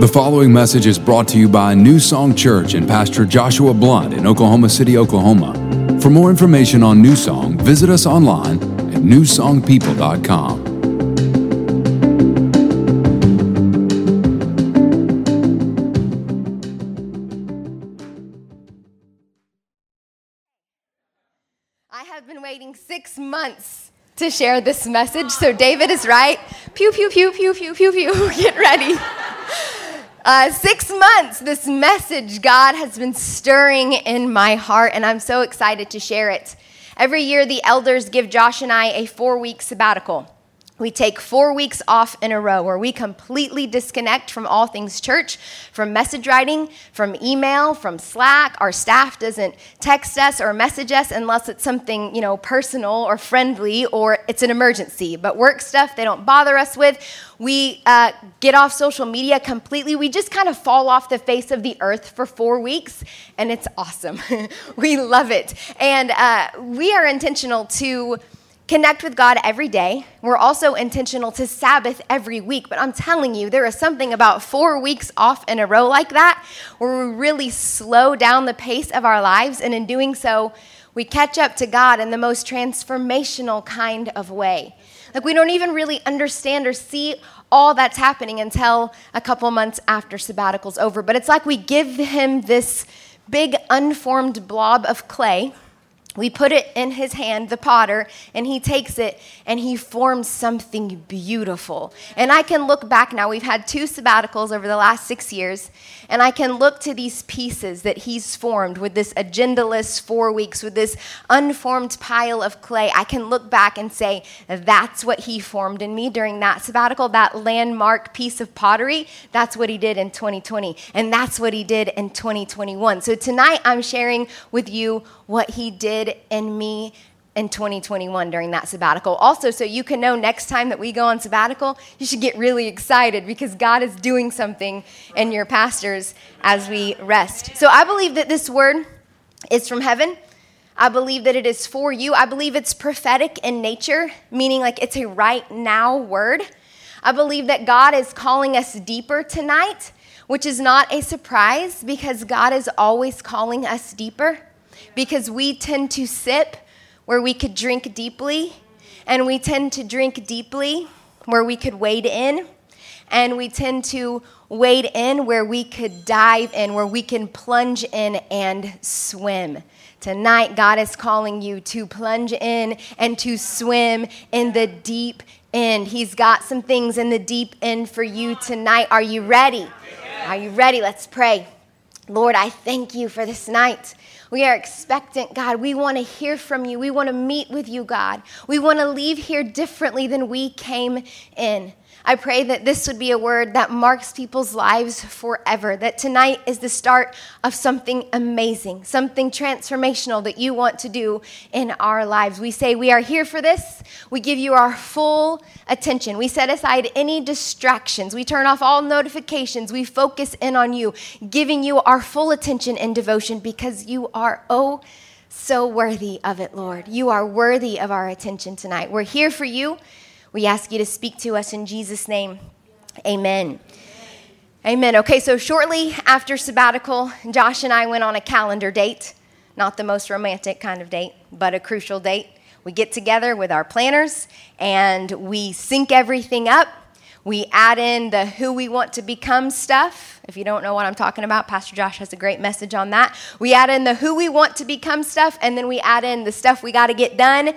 The following message is brought to you by New Song Church and Pastor Joshua Blunt in Oklahoma City, Oklahoma. For more information on New Song, visit us online at newsongpeople.com. I have been waiting six months to share this message, so David is right. Pew, pew, pew, pew, pew, pew, pew. Get ready. Uh, six months, this message God has been stirring in my heart, and I'm so excited to share it. Every year, the elders give Josh and I a four week sabbatical. We take four weeks off in a row where we completely disconnect from all things church, from message writing, from email, from Slack. Our staff doesn't text us or message us unless it's something, you know, personal or friendly or it's an emergency. But work stuff, they don't bother us with. We uh, get off social media completely. We just kind of fall off the face of the earth for four weeks, and it's awesome. we love it. And uh, we are intentional to connect with God every day. We're also intentional to Sabbath every week. But I'm telling you, there is something about four weeks off in a row like that where we really slow down the pace of our lives. And in doing so, we catch up to God in the most transformational kind of way. Like we don't even really understand or see all that's happening until a couple months after sabbatical's over. But it's like we give him this big unformed blob of clay we put it in his hand, the potter, and he takes it and he forms something beautiful. And I can look back now, we've had two sabbaticals over the last six years, and I can look to these pieces that he's formed with this agendaless four weeks, with this unformed pile of clay. I can look back and say, that's what he formed in me during that sabbatical, that landmark piece of pottery. That's what he did in 2020, and that's what he did in 2021. So tonight I'm sharing with you what he did in me in 2021 during that sabbatical. Also, so you can know next time that we go on sabbatical, you should get really excited because God is doing something in your pastors as we rest. So I believe that this word is from heaven. I believe that it is for you. I believe it's prophetic in nature, meaning like it's a right now word. I believe that God is calling us deeper tonight, which is not a surprise because God is always calling us deeper because we tend to sip where we could drink deeply, and we tend to drink deeply where we could wade in, and we tend to wade in where we could dive in, where we can plunge in and swim. Tonight, God is calling you to plunge in and to swim in the deep end. He's got some things in the deep end for you tonight. Are you ready? Are you ready? Let's pray. Lord, I thank you for this night. We are expectant, God. We want to hear from you. We want to meet with you, God. We want to leave here differently than we came in. I pray that this would be a word that marks people's lives forever, that tonight is the start of something amazing, something transformational that you want to do in our lives. We say, We are here for this. We give you our full attention. We set aside any distractions. We turn off all notifications. We focus in on you, giving you our full attention and devotion because you are, oh, so worthy of it, Lord. You are worthy of our attention tonight. We're here for you. We ask you to speak to us in Jesus' name. Amen. Amen. Okay, so shortly after sabbatical, Josh and I went on a calendar date. Not the most romantic kind of date, but a crucial date. We get together with our planners and we sync everything up. We add in the who we want to become stuff. If you don't know what I'm talking about, Pastor Josh has a great message on that. We add in the who we want to become stuff, and then we add in the stuff we got to get done.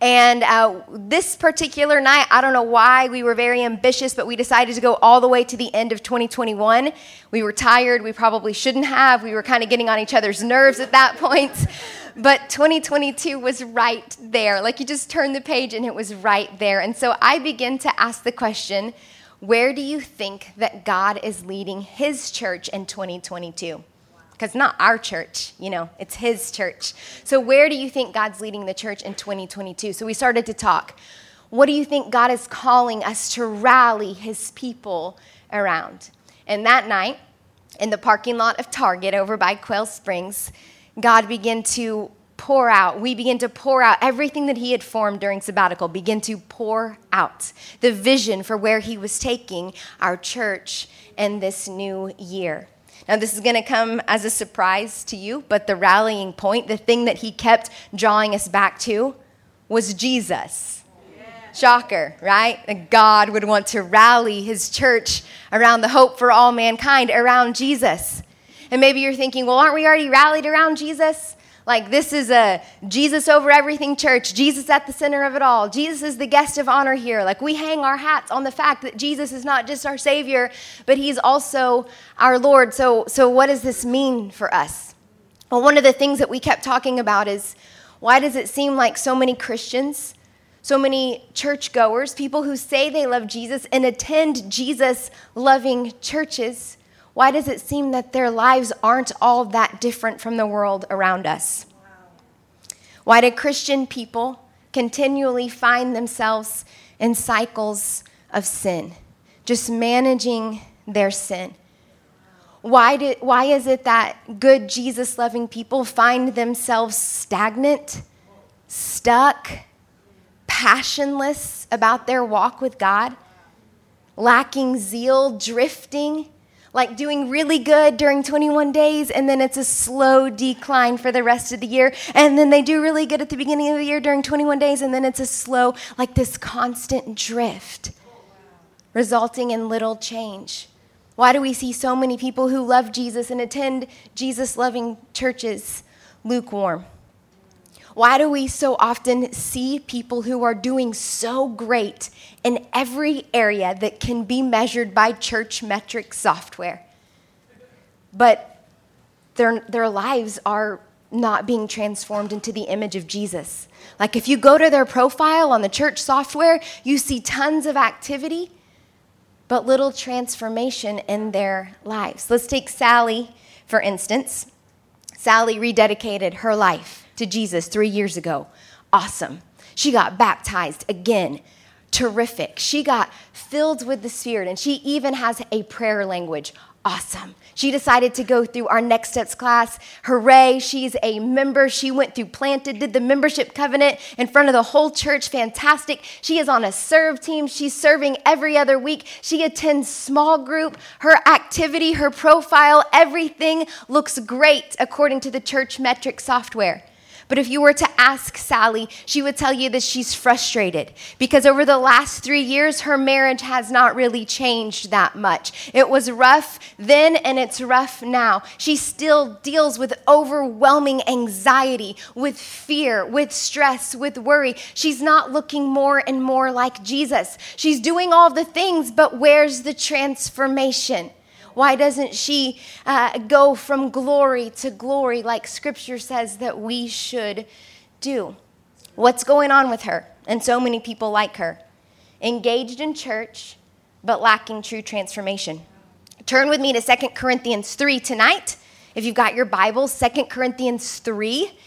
And uh, this particular night, I don't know why we were very ambitious, but we decided to go all the way to the end of 2021. We were tired. We probably shouldn't have. We were kind of getting on each other's nerves at that point. But 2022 was right there. Like you just turned the page and it was right there. And so I begin to ask the question where do you think that God is leading his church in 2022? Because not our church, you know, it's his church. So, where do you think God's leading the church in 2022? So, we started to talk. What do you think God is calling us to rally his people around? And that night, in the parking lot of Target over by Quail Springs, God began to pour out. We begin to pour out everything that he had formed during sabbatical, begin to pour out the vision for where he was taking our church in this new year. Now, this is going to come as a surprise to you, but the rallying point, the thing that he kept drawing us back to, was Jesus. Shocker, right? That God would want to rally his church around the hope for all mankind, around Jesus. And maybe you're thinking, well, aren't we already rallied around Jesus? Like, this is a Jesus over everything church, Jesus at the center of it all. Jesus is the guest of honor here. Like, we hang our hats on the fact that Jesus is not just our Savior, but He's also our Lord. So, so what does this mean for us? Well, one of the things that we kept talking about is why does it seem like so many Christians, so many churchgoers, people who say they love Jesus and attend Jesus loving churches, why does it seem that their lives aren't all that different from the world around us? Why do Christian people continually find themselves in cycles of sin, just managing their sin? Why, did, why is it that good Jesus loving people find themselves stagnant, stuck, passionless about their walk with God, lacking zeal, drifting? Like doing really good during 21 days, and then it's a slow decline for the rest of the year. And then they do really good at the beginning of the year during 21 days, and then it's a slow, like this constant drift, resulting in little change. Why do we see so many people who love Jesus and attend Jesus loving churches lukewarm? Why do we so often see people who are doing so great in every area that can be measured by church metric software? But their, their lives are not being transformed into the image of Jesus. Like if you go to their profile on the church software, you see tons of activity, but little transformation in their lives. Let's take Sally, for instance. Sally rededicated her life to Jesus three years ago. Awesome. She got baptized again. Terrific. She got filled with the Spirit, and she even has a prayer language. Awesome. She decided to go through our Next Steps class. Hooray. She's a member. She went through Planted, did the membership covenant in front of the whole church. Fantastic. She is on a serve team. She's serving every other week. She attends small group. Her activity, her profile, everything looks great according to the church metric software. But if you were to ask Sally, she would tell you that she's frustrated because over the last three years, her marriage has not really changed that much. It was rough then and it's rough now. She still deals with overwhelming anxiety, with fear, with stress, with worry. She's not looking more and more like Jesus. She's doing all the things, but where's the transformation? Why doesn't she uh, go from glory to glory like scripture says that we should do? What's going on with her and so many people like her? Engaged in church, but lacking true transformation. Turn with me to 2 Corinthians 3 tonight. If you've got your Bible, 2 Corinthians 3.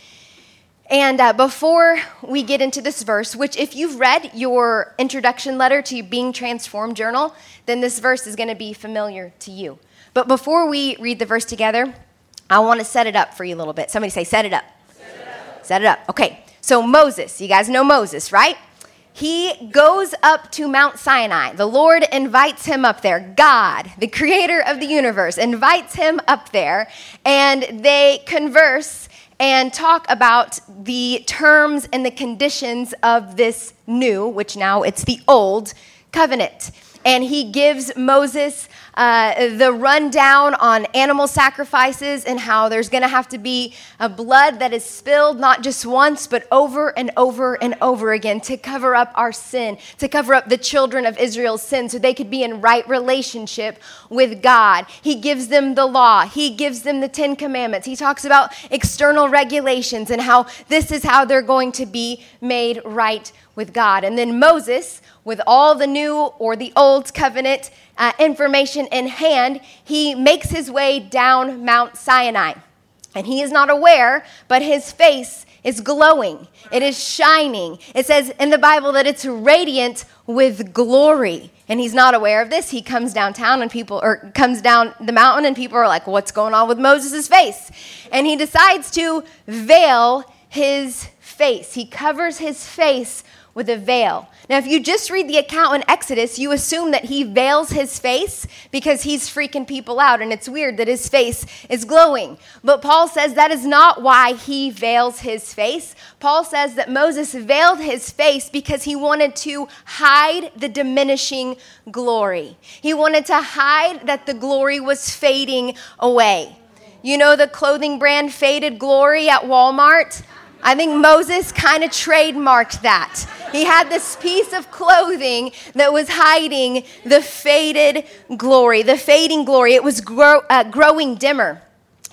And uh, before we get into this verse, which if you've read your introduction letter to Being Transformed journal, then this verse is going to be familiar to you. But before we read the verse together, I want to set it up for you a little bit. Somebody say, set it up. Set it up. Set it up. Okay. So Moses, you guys know Moses, right? He goes up to Mount Sinai. The Lord invites him up there. God, the creator of the universe, invites him up there, and they converse and talk about the terms and the conditions of this new, which now it's the old covenant. And he gives Moses uh, the rundown on animal sacrifices and how there's going to have to be a blood that is spilled not just once, but over and over and over again to cover up our sin, to cover up the children of Israel's sin so they could be in right relationship with God. He gives them the law, He gives them the Ten Commandments. He talks about external regulations and how this is how they're going to be made right with God. And then Moses, with all the new or the old covenant uh, information in hand, he makes his way down Mount Sinai. And he is not aware, but his face is glowing. It is shining. It says in the Bible that it's radiant with glory. And he's not aware of this. He comes downtown and people, or comes down the mountain and people are like, what's going on with Moses' face? And he decides to veil his face. He covers his face with a veil. Now, if you just read the account in Exodus, you assume that he veils his face because he's freaking people out, and it's weird that his face is glowing. But Paul says that is not why he veils his face. Paul says that Moses veiled his face because he wanted to hide the diminishing glory. He wanted to hide that the glory was fading away. You know the clothing brand Faded Glory at Walmart? I think Moses kind of trademarked that. He had this piece of clothing that was hiding the faded glory, the fading glory. It was grow, uh, growing dimmer.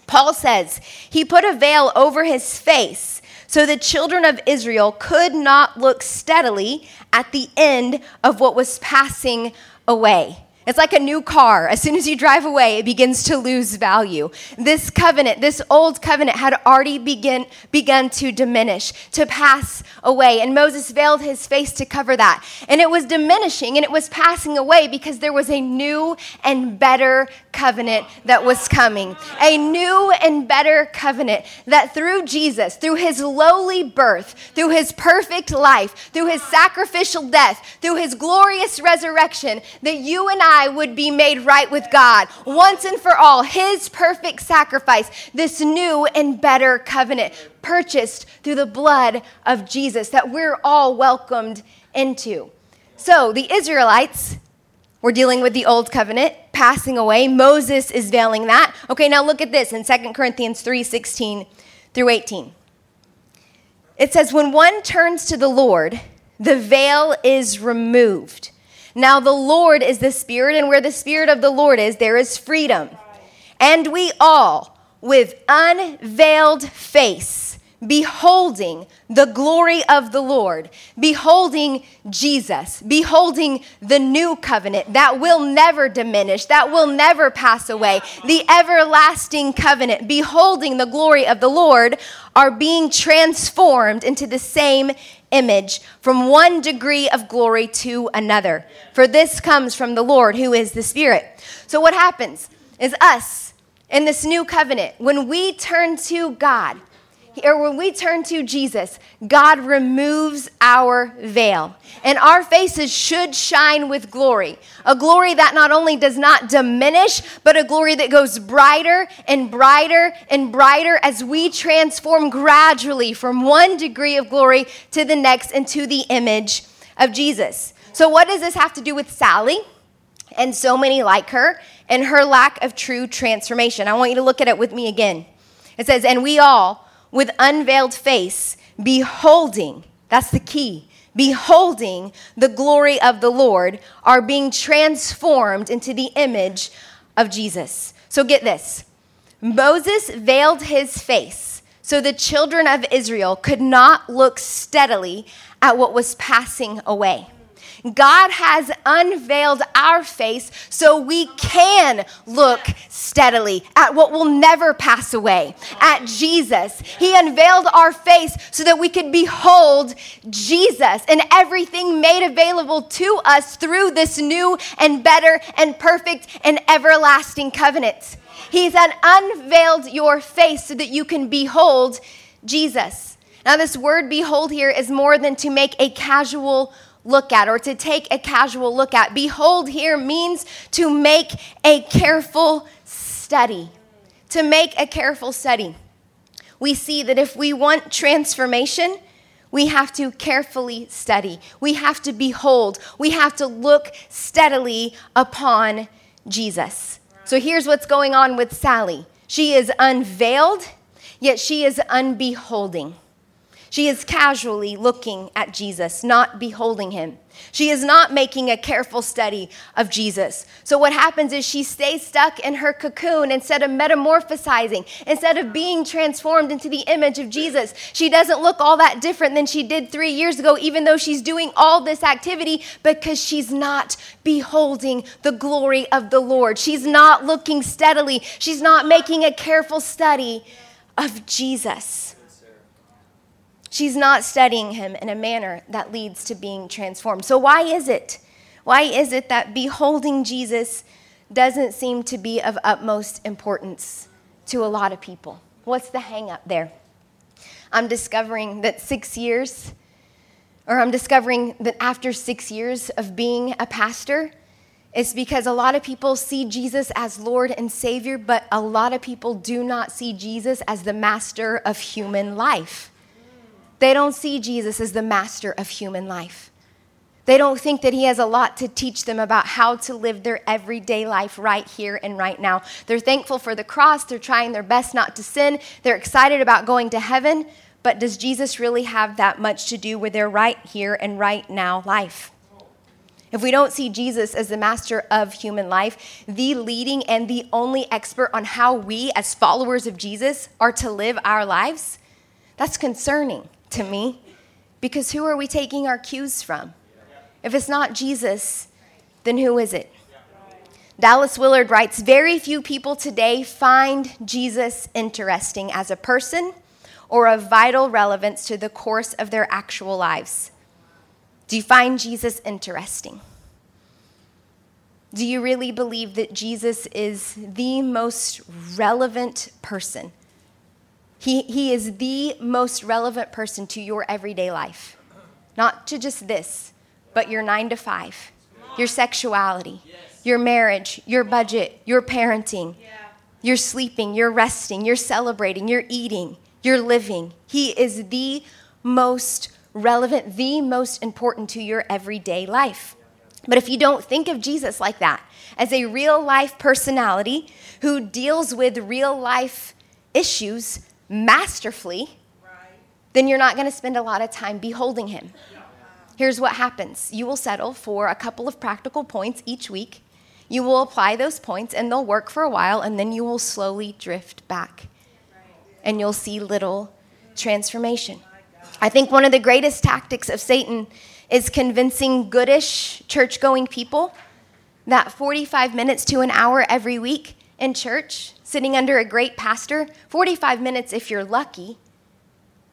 Paul says he put a veil over his face so the children of Israel could not look steadily at the end of what was passing away. It's like a new car. As soon as you drive away, it begins to lose value. This covenant, this old covenant, had already begin, begun to diminish, to pass away. And Moses veiled his face to cover that. And it was diminishing and it was passing away because there was a new and better covenant that was coming. A new and better covenant that through Jesus, through his lowly birth, through his perfect life, through his sacrificial death, through his glorious resurrection, that you and I I would be made right with God once and for all. His perfect sacrifice, this new and better covenant purchased through the blood of Jesus that we're all welcomed into. So the Israelites were dealing with the old covenant passing away. Moses is veiling that. Okay, now look at this in 2 Corinthians 3 16 through 18. It says, When one turns to the Lord, the veil is removed. Now, the Lord is the Spirit, and where the Spirit of the Lord is, there is freedom. And we all, with unveiled face, beholding the glory of the Lord, beholding Jesus, beholding the new covenant that will never diminish, that will never pass away, the everlasting covenant, beholding the glory of the Lord, are being transformed into the same image from one degree of glory to another. For this comes from the Lord who is the Spirit. So, what happens is us in this new covenant, when we turn to God, or when we turn to Jesus, God removes our veil. And our faces should shine with glory. A glory that not only does not diminish, but a glory that goes brighter and brighter and brighter as we transform gradually from one degree of glory to the next into the image of Jesus. So, what does this have to do with Sally? And so many like her, and her lack of true transformation. I want you to look at it with me again. It says, And we all, with unveiled face, beholding, that's the key, beholding the glory of the Lord, are being transformed into the image of Jesus. So get this Moses veiled his face so the children of Israel could not look steadily at what was passing away. God has unveiled our face so we can look steadily at what will never pass away, at Jesus. He unveiled our face so that we could behold Jesus and everything made available to us through this new and better and perfect and everlasting covenant. He's unveiled your face so that you can behold Jesus. Now, this word behold here is more than to make a casual look at or to take a casual look at. Behold here means to make a careful study. To make a careful study. We see that if we want transformation, we have to carefully study. We have to behold. We have to look steadily upon Jesus. So here's what's going on with Sally she is unveiled, yet she is unbeholding. She is casually looking at Jesus, not beholding him. She is not making a careful study of Jesus. So, what happens is she stays stuck in her cocoon instead of metamorphosizing, instead of being transformed into the image of Jesus. She doesn't look all that different than she did three years ago, even though she's doing all this activity because she's not beholding the glory of the Lord. She's not looking steadily, she's not making a careful study of Jesus. She's not studying him in a manner that leads to being transformed. So, why is it? Why is it that beholding Jesus doesn't seem to be of utmost importance to a lot of people? What's the hang up there? I'm discovering that six years, or I'm discovering that after six years of being a pastor, it's because a lot of people see Jesus as Lord and Savior, but a lot of people do not see Jesus as the master of human life. They don't see Jesus as the master of human life. They don't think that he has a lot to teach them about how to live their everyday life right here and right now. They're thankful for the cross. They're trying their best not to sin. They're excited about going to heaven. But does Jesus really have that much to do with their right here and right now life? If we don't see Jesus as the master of human life, the leading and the only expert on how we, as followers of Jesus, are to live our lives, that's concerning to me because who are we taking our cues from? If it's not Jesus, then who is it? Dallas Willard writes Very few people today find Jesus interesting as a person or of vital relevance to the course of their actual lives. Do you find Jesus interesting? Do you really believe that Jesus is the most relevant person? He, he is the most relevant person to your everyday life. Not to just this, but your nine to five, your sexuality, your marriage, your budget, your parenting, your sleeping, your resting, your celebrating, your eating, your living. He is the most relevant, the most important to your everyday life. But if you don't think of Jesus like that, as a real life personality who deals with real life issues masterfully, then you're not going to spend a lot of time beholding him. Here's what happens you will settle for a couple of practical points each week. You will apply those points, and they'll work for a while, and then you will slowly drift back. And you'll see little transformation. I think one of the greatest tactics of Satan is convincing goodish church going people that 45 minutes to an hour every week in church, sitting under a great pastor, 45 minutes if you're lucky,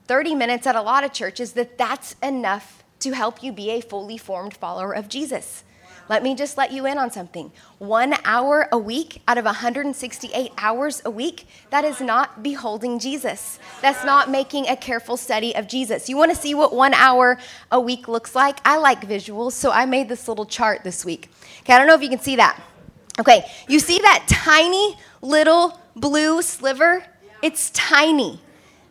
30 minutes at a lot of churches, that that's enough to help you be a fully formed follower of Jesus. Let me just let you in on something. One hour a week out of 168 hours a week, that is not beholding Jesus. That's not making a careful study of Jesus. You want to see what one hour a week looks like? I like visuals, so I made this little chart this week. Okay, I don't know if you can see that. Okay, you see that tiny little blue sliver? It's tiny.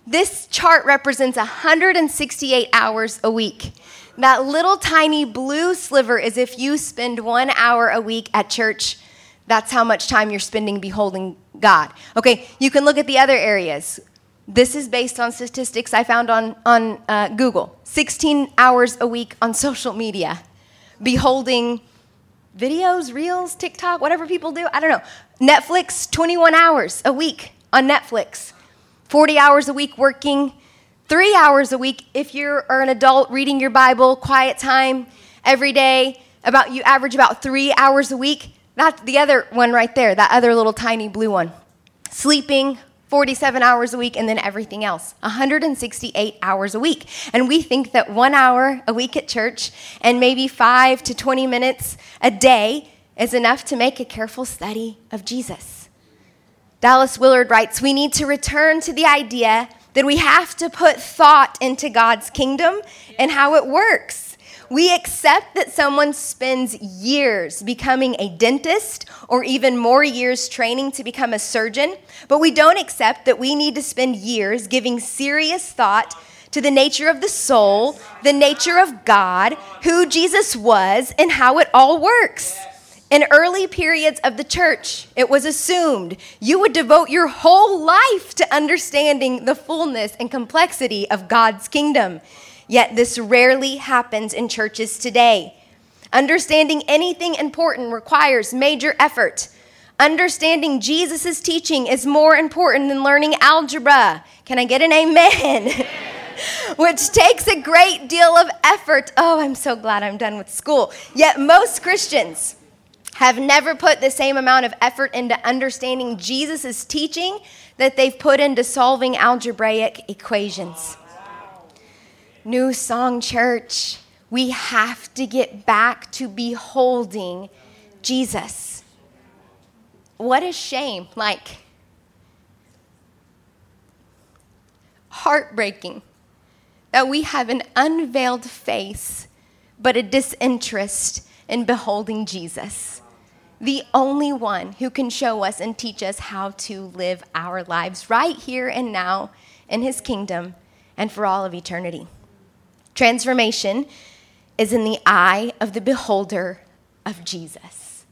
This chart represents 168 hours a week. That little tiny blue sliver is if you spend one hour a week at church, that's how much time you're spending beholding God. Okay, you can look at the other areas. This is based on statistics I found on, on uh, Google 16 hours a week on social media, beholding videos, reels, TikTok, whatever people do. I don't know. Netflix, 21 hours a week on Netflix, 40 hours a week working Three hours a week if you are an adult reading your Bible, quiet time every day, about you average about three hours a week. That's the other one right there, that other little tiny blue one. Sleeping 47 hours a week, and then everything else 168 hours a week. And we think that one hour a week at church and maybe five to 20 minutes a day is enough to make a careful study of Jesus. Dallas Willard writes We need to return to the idea that we have to put thought into God's kingdom and how it works. We accept that someone spends years becoming a dentist or even more years training to become a surgeon, but we don't accept that we need to spend years giving serious thought to the nature of the soul, the nature of God, who Jesus was, and how it all works. In early periods of the church, it was assumed you would devote your whole life to understanding the fullness and complexity of God's kingdom. Yet this rarely happens in churches today. Understanding anything important requires major effort. Understanding Jesus' teaching is more important than learning algebra. Can I get an amen? Which takes a great deal of effort. Oh, I'm so glad I'm done with school. Yet most Christians, have never put the same amount of effort into understanding Jesus' teaching that they've put into solving algebraic equations. New Song Church, we have to get back to beholding Jesus. What a shame. Like, heartbreaking that we have an unveiled face, but a disinterest in beholding Jesus, the only one who can show us and teach us how to live our lives right here and now in his kingdom and for all of eternity. Transformation is in the eye of the beholder of Jesus.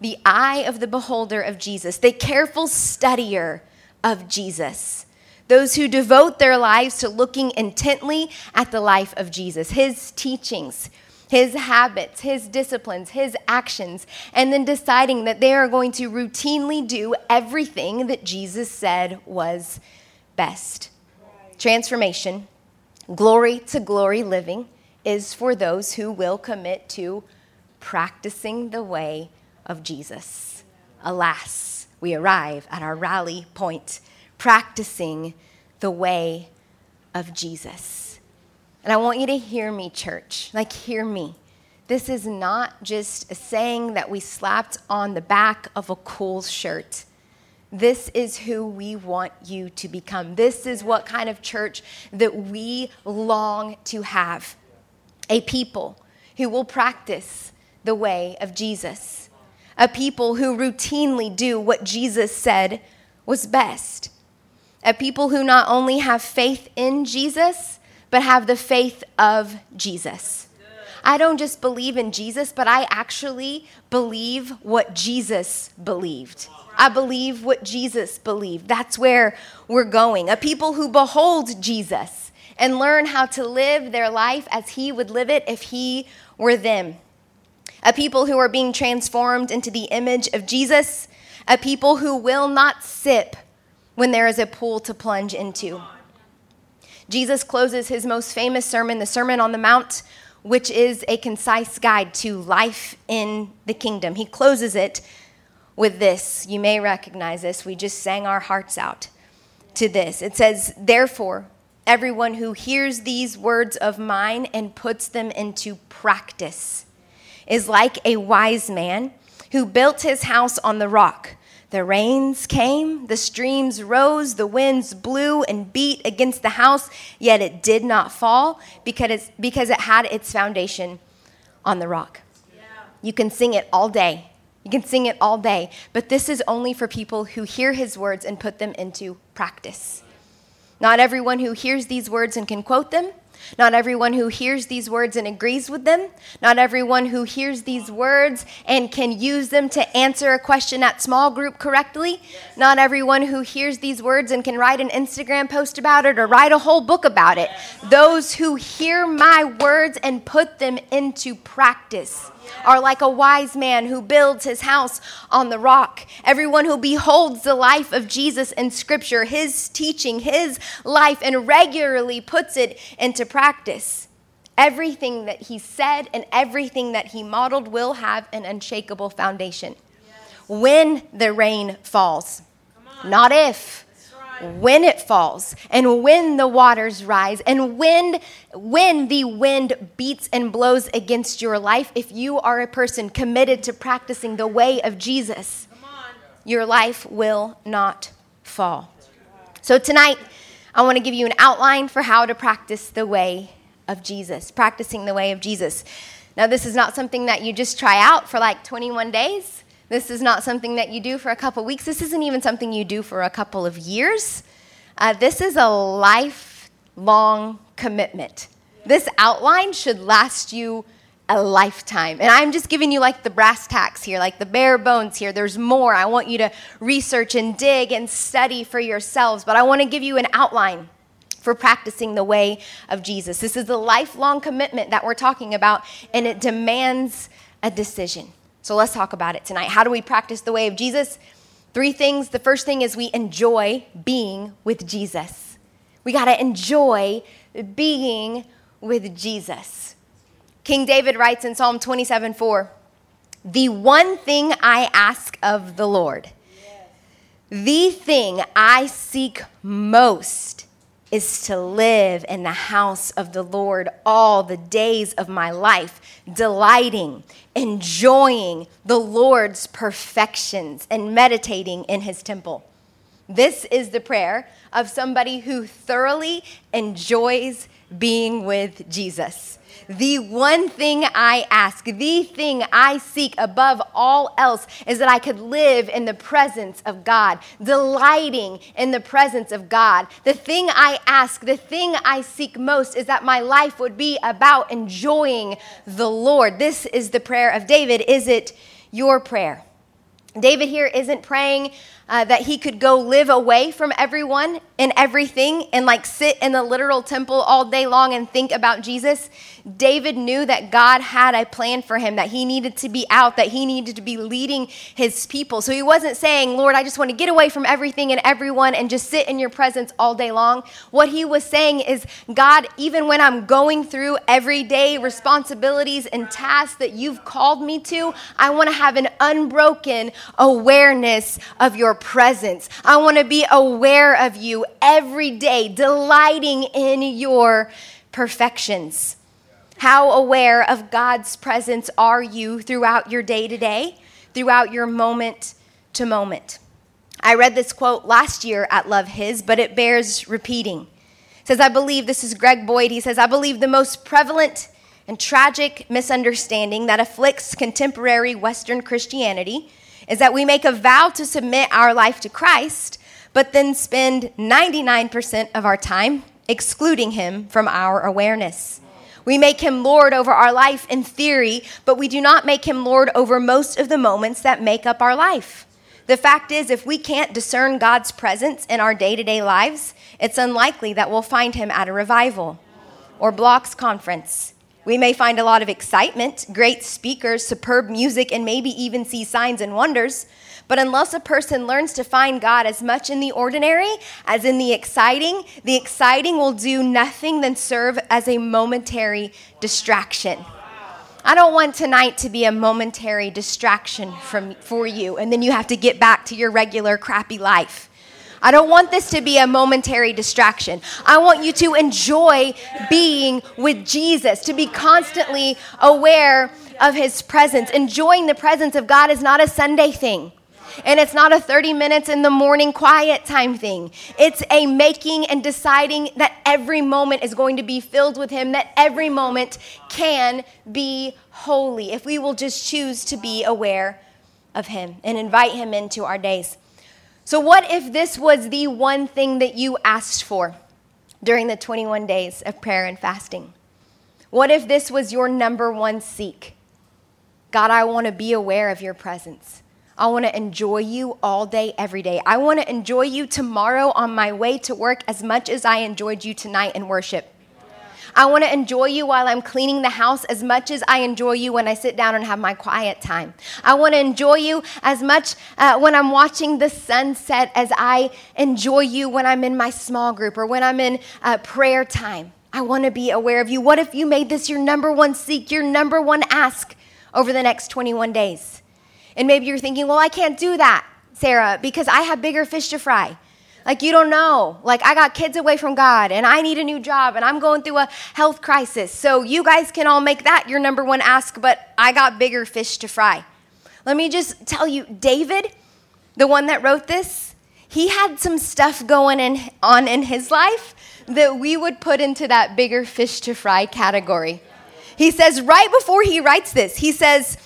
The eye of the beholder of Jesus, the careful studier of Jesus. Those who devote their lives to looking intently at the life of Jesus, his teachings, his habits, his disciplines, his actions, and then deciding that they are going to routinely do everything that Jesus said was best. Transformation, glory to glory living, is for those who will commit to practicing the way of Jesus. Alas, we arrive at our rally point, practicing the way of Jesus. And I want you to hear me, church. Like, hear me. This is not just a saying that we slapped on the back of a cool shirt. This is who we want you to become. This is what kind of church that we long to have a people who will practice the way of Jesus, a people who routinely do what Jesus said was best, a people who not only have faith in Jesus, but have the faith of Jesus. I don't just believe in Jesus, but I actually believe what Jesus believed. I believe what Jesus believed. That's where we're going. A people who behold Jesus and learn how to live their life as He would live it if He were them. A people who are being transformed into the image of Jesus. A people who will not sip when there is a pool to plunge into. Jesus closes his most famous sermon, the Sermon on the Mount, which is a concise guide to life in the kingdom. He closes it with this. You may recognize this. We just sang our hearts out to this. It says, Therefore, everyone who hears these words of mine and puts them into practice is like a wise man who built his house on the rock. The rains came, the streams rose, the winds blew and beat against the house, yet it did not fall because, because it had its foundation on the rock. Yeah. You can sing it all day. You can sing it all day, but this is only for people who hear his words and put them into practice. Not everyone who hears these words and can quote them not everyone who hears these words and agrees with them. Not everyone who hears these words and can use them to answer a question at small group correctly. Not everyone who hears these words and can write an Instagram post about it or write a whole book about it. Those who hear my words and put them into practice are like a wise man who builds his house on the rock. Everyone who beholds the life of Jesus in Scripture, his teaching, his life, and regularly puts it into practice. Everything that he said and everything that he modeled will have an unshakable foundation. When the rain falls, not if when it falls and when the waters rise and when when the wind beats and blows against your life if you are a person committed to practicing the way of Jesus your life will not fall. So tonight I want to give you an outline for how to practice the way of Jesus practicing the way of Jesus. Now this is not something that you just try out for like 21 days this is not something that you do for a couple weeks. This isn't even something you do for a couple of years. Uh, this is a lifelong commitment. This outline should last you a lifetime. And I'm just giving you like the brass tacks here, like the bare bones here. There's more. I want you to research and dig and study for yourselves, but I want to give you an outline for practicing the way of Jesus. This is a lifelong commitment that we're talking about, and it demands a decision. So let's talk about it tonight. How do we practice the way of Jesus? Three things. The first thing is we enjoy being with Jesus. We got to enjoy being with Jesus. King David writes in Psalm 27 4, the one thing I ask of the Lord, the thing I seek most is to live in the house of the Lord all the days of my life, delighting, enjoying the Lord's perfections, and meditating in his temple. This is the prayer of somebody who thoroughly enjoys being with Jesus. The one thing I ask, the thing I seek above all else is that I could live in the presence of God, delighting in the presence of God. The thing I ask, the thing I seek most is that my life would be about enjoying the Lord. This is the prayer of David. Is it your prayer? David here isn't praying uh, that he could go live away from everyone and everything and like sit in the literal temple all day long and think about Jesus. David knew that God had a plan for him, that he needed to be out, that he needed to be leading his people. So he wasn't saying, Lord, I just want to get away from everything and everyone and just sit in your presence all day long. What he was saying is, God, even when I'm going through everyday responsibilities and tasks that you've called me to, I want to have an unbroken awareness of presence. I want to be aware of you every day, delighting in your perfections. How aware of God's presence are you throughout your day to day, throughout your moment to moment? I read this quote last year at Love His, but it bears repeating. It says, I believe, this is Greg Boyd, he says, I believe the most prevalent and tragic misunderstanding that afflicts contemporary Western Christianity is that we make a vow to submit our life to Christ, but then spend 99% of our time excluding him from our awareness. We make him Lord over our life in theory, but we do not make him Lord over most of the moments that make up our life. The fact is, if we can't discern God's presence in our day to day lives, it's unlikely that we'll find him at a revival or blocks conference. We may find a lot of excitement, great speakers, superb music, and maybe even see signs and wonders. But unless a person learns to find God as much in the ordinary as in the exciting, the exciting will do nothing than serve as a momentary distraction. I don't want tonight to be a momentary distraction from, for you, and then you have to get back to your regular crappy life. I don't want this to be a momentary distraction. I want you to enjoy being with Jesus, to be constantly aware of his presence. Enjoying the presence of God is not a Sunday thing. And it's not a 30 minutes in the morning quiet time thing. It's a making and deciding that every moment is going to be filled with Him, that every moment can be holy if we will just choose to be aware of Him and invite Him into our days. So, what if this was the one thing that you asked for during the 21 days of prayer and fasting? What if this was your number one seek? God, I want to be aware of your presence. I want to enjoy you all day, every day. I want to enjoy you tomorrow on my way to work as much as I enjoyed you tonight in worship. I want to enjoy you while I'm cleaning the house as much as I enjoy you when I sit down and have my quiet time. I want to enjoy you as much uh, when I'm watching the sunset as I enjoy you when I'm in my small group or when I'm in uh, prayer time. I want to be aware of you. What if you made this your number one seek, your number one ask over the next 21 days? And maybe you're thinking, well, I can't do that, Sarah, because I have bigger fish to fry. Like, you don't know. Like, I got kids away from God and I need a new job and I'm going through a health crisis. So, you guys can all make that your number one ask, but I got bigger fish to fry. Let me just tell you, David, the one that wrote this, he had some stuff going in, on in his life that we would put into that bigger fish to fry category. He says, right before he writes this, he says,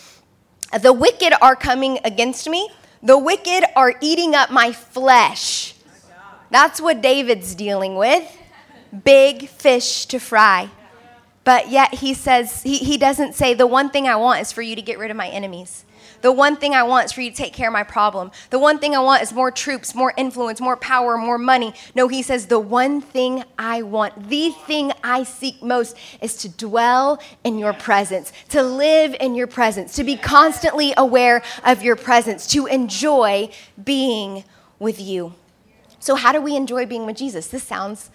The wicked are coming against me, the wicked are eating up my flesh. That's what David's dealing with big fish to fry. But yet he says, he, he doesn't say, the one thing I want is for you to get rid of my enemies. The one thing I want is for you to take care of my problem. The one thing I want is more troops, more influence, more power, more money. No, he says, the one thing I want, the thing I seek most is to dwell in your presence, to live in your presence, to be constantly aware of your presence, to enjoy being with you. So, how do we enjoy being with Jesus? This sounds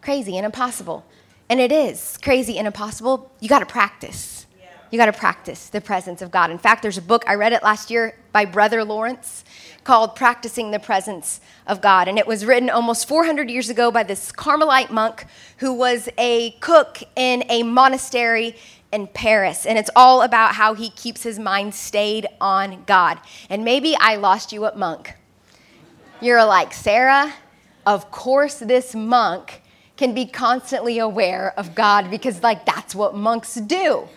crazy and impossible. And it is crazy and impossible. You got to practice. You got to practice the presence of God. In fact, there's a book, I read it last year by Brother Lawrence called Practicing the Presence of God. And it was written almost 400 years ago by this Carmelite monk who was a cook in a monastery in Paris. And it's all about how he keeps his mind stayed on God. And maybe I lost you at monk You're like, Sarah, of course, this monk can be constantly aware of God because, like, that's what monks do.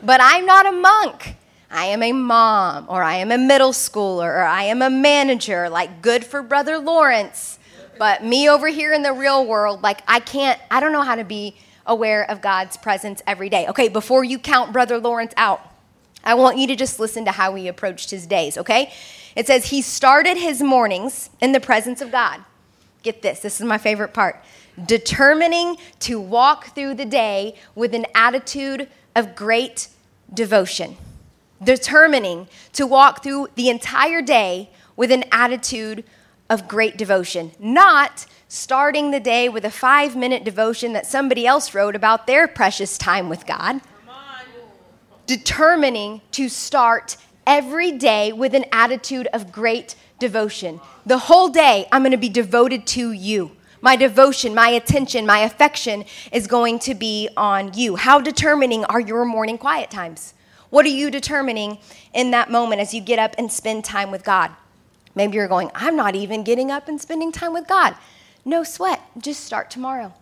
But I'm not a monk. I am a mom, or I am a middle schooler, or I am a manager, like, good for Brother Lawrence. But me over here in the real world, like, I can't, I don't know how to be aware of God's presence every day. Okay, before you count Brother Lawrence out, I want you to just listen to how he approached his days, okay? It says he started his mornings in the presence of God. Get this, this is my favorite part. Determining to walk through the day with an attitude of great devotion. Determining to walk through the entire day with an attitude of great devotion, not starting the day with a five minute devotion that somebody else wrote about their precious time with God. Determining to start every day with an attitude of great devotion. The whole day, I'm going to be devoted to you. My devotion, my attention, my affection is going to be on you. How determining are your morning quiet times? What are you determining in that moment as you get up and spend time with God? Maybe you're going, I'm not even getting up and spending time with God. No sweat. Just start tomorrow.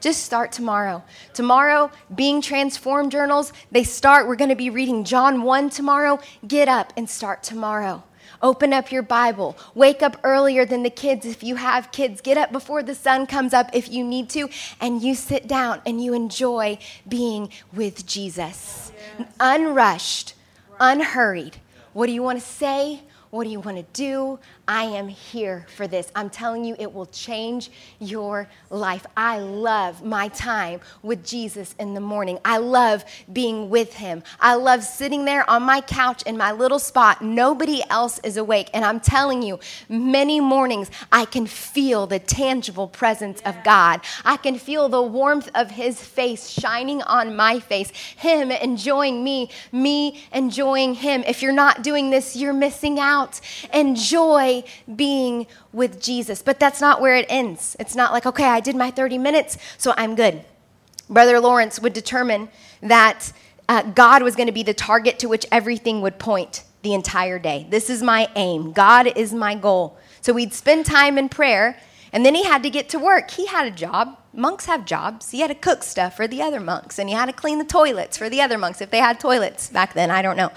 Just start tomorrow. Tomorrow, Being Transformed journals, they start. We're going to be reading John 1 tomorrow. Get up and start tomorrow. Open up your Bible. Wake up earlier than the kids if you have kids. Get up before the sun comes up if you need to. And you sit down and you enjoy being with Jesus. Unrushed, unhurried. What do you want to say? What do you want to do? I am here for this. I'm telling you, it will change your life. I love my time with Jesus in the morning. I love being with him. I love sitting there on my couch in my little spot. Nobody else is awake. And I'm telling you, many mornings I can feel the tangible presence of God. I can feel the warmth of his face shining on my face, him enjoying me, me enjoying him. If you're not doing this, you're missing out. Enjoy being with Jesus. But that's not where it ends. It's not like, okay, I did my 30 minutes, so I'm good. Brother Lawrence would determine that uh, God was going to be the target to which everything would point the entire day. This is my aim. God is my goal. So we'd spend time in prayer, and then he had to get to work. He had a job. Monks have jobs. He had to cook stuff for the other monks, and he had to clean the toilets for the other monks if they had toilets back then. I don't know.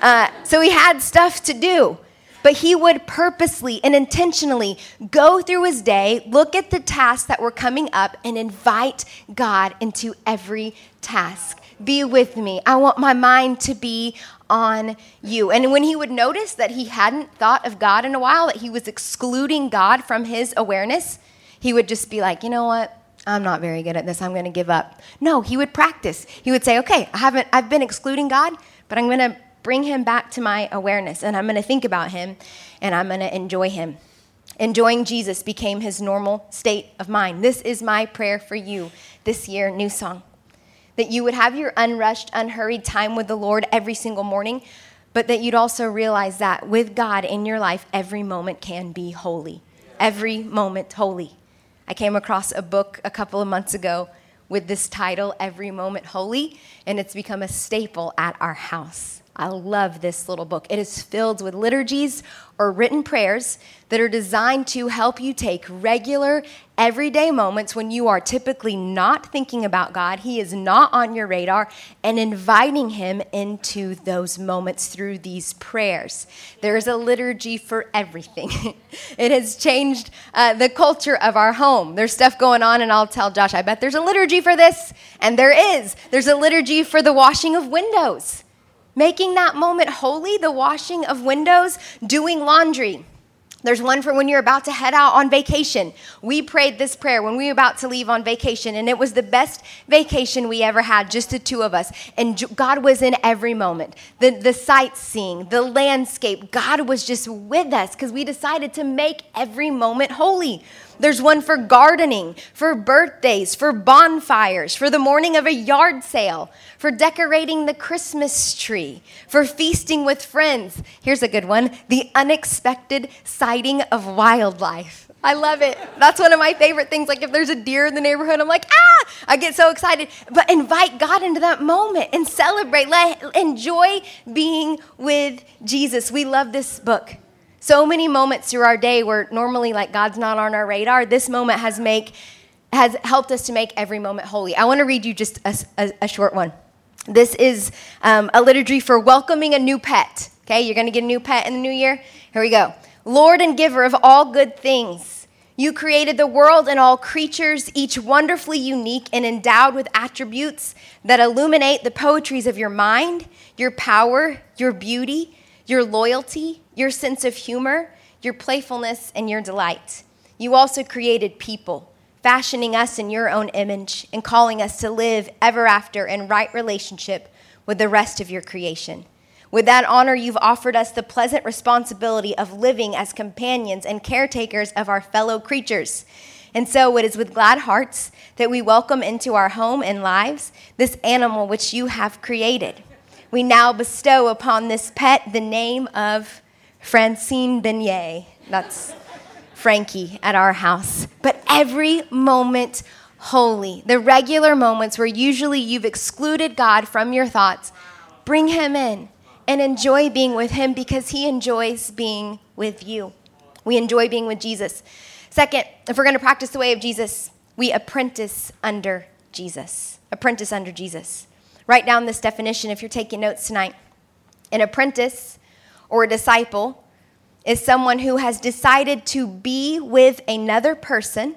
Uh, so he had stuff to do but he would purposely and intentionally go through his day, look at the tasks that were coming up, and invite God into every task. Be with me. I want my mind to be on you. And when he would notice that he hadn't thought of God in a while, that he was excluding God from his awareness, he would just be like, you know what? I'm not very good at this. I'm going to give up. No, he would practice. He would say, okay, I haven't, I've been excluding God, but I'm going to bring him back to my awareness and I'm going to think about him and I'm going to enjoy him. Enjoying Jesus became his normal state of mind. This is my prayer for you this year, New Song. That you would have your unrushed, unhurried time with the Lord every single morning, but that you'd also realize that with God in your life, every moment can be holy. Every moment holy. I came across a book a couple of months ago with this title, Every Moment Holy, and it's become a staple at our house. I love this little book. It is filled with liturgies or written prayers that are designed to help you take regular, everyday moments when you are typically not thinking about God, He is not on your radar, and inviting Him into those moments through these prayers. There is a liturgy for everything. it has changed uh, the culture of our home. There's stuff going on, and I'll tell Josh, I bet there's a liturgy for this. And there is. There's a liturgy for the washing of windows making that moment holy, the washing of windows, doing laundry. There's one for when you're about to head out on vacation. We prayed this prayer when we were about to leave on vacation, and it was the best vacation we ever had, just the two of us. And God was in every moment the, the sightseeing, the landscape. God was just with us because we decided to make every moment holy. There's one for gardening, for birthdays, for bonfires, for the morning of a yard sale, for decorating the Christmas tree, for feasting with friends. Here's a good one the unexpected sighting of wildlife. I love it. That's one of my favorite things. Like if there's a deer in the neighborhood, I'm like, ah, I get so excited. But invite God into that moment and celebrate. Let enjoy being with Jesus. We love this book So many moments through our day where normally like God's not on our radar, this moment has make has helped us to make every moment holy. I want to read you just a, a, a short one. This is um, a liturgy for welcoming a new pet. Okay, you're going to get a new pet in the new year. Here we go. Lord and giver of all good things, you created the world and all creatures, each wonderfully unique and endowed with attributes that illuminate the poetries of your mind, your power, your beauty, your loyalty, your sense of humor, your playfulness, and your delight. You also created people fashioning us in your own image and calling us to live ever after in right relationship with the rest of your creation. With that honor, you've offered us the pleasant responsibility of living as companions and caretakers of our fellow creatures. And so it is with glad hearts that we welcome into our home and lives this animal which you have created. We now bestow upon this pet the name of Francine Beignet. That's Frankie at our house, but every moment holy. The regular moments where usually you've excluded God from your thoughts, bring Him in and enjoy being with Him because He enjoys being with you. We enjoy being with Jesus. Second, if we're going to practice the way of Jesus, we apprentice under Jesus. Apprentice under Jesus. Write down this definition if you're taking notes tonight. An apprentice or a disciple is someone who has decided to be with another person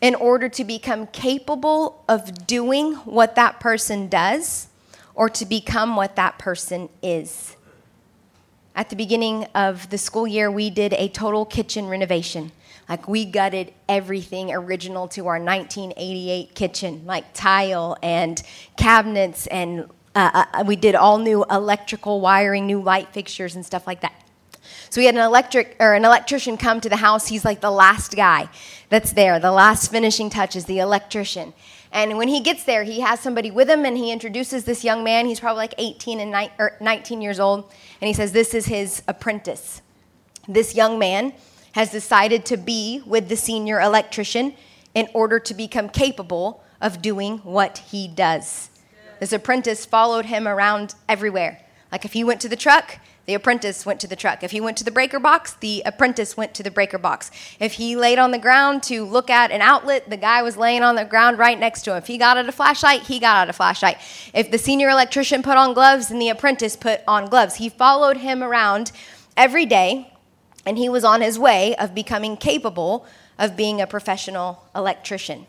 in order to become capable of doing what that person does or to become what that person is. At the beginning of the school year, we did a total kitchen renovation. Like, we gutted everything original to our 1988 kitchen, like tile and cabinets, and uh, uh, we did all new electrical wiring, new light fixtures, and stuff like that. So we had an electric or an electrician come to the house. He's like the last guy that's there. The last finishing touch is the electrician. And when he gets there, he has somebody with him and he introduces this young man. He's probably like 18 and ni- 19 years old. And he says, This is his apprentice. This young man has decided to be with the senior electrician in order to become capable of doing what he does. This apprentice followed him around everywhere. Like if he went to the truck, the apprentice went to the truck. If he went to the breaker box, the apprentice went to the breaker box. If he laid on the ground to look at an outlet, the guy was laying on the ground right next to him. If he got out a flashlight, he got out a flashlight. If the senior electrician put on gloves, then the apprentice put on gloves. He followed him around every day, and he was on his way of becoming capable of being a professional electrician.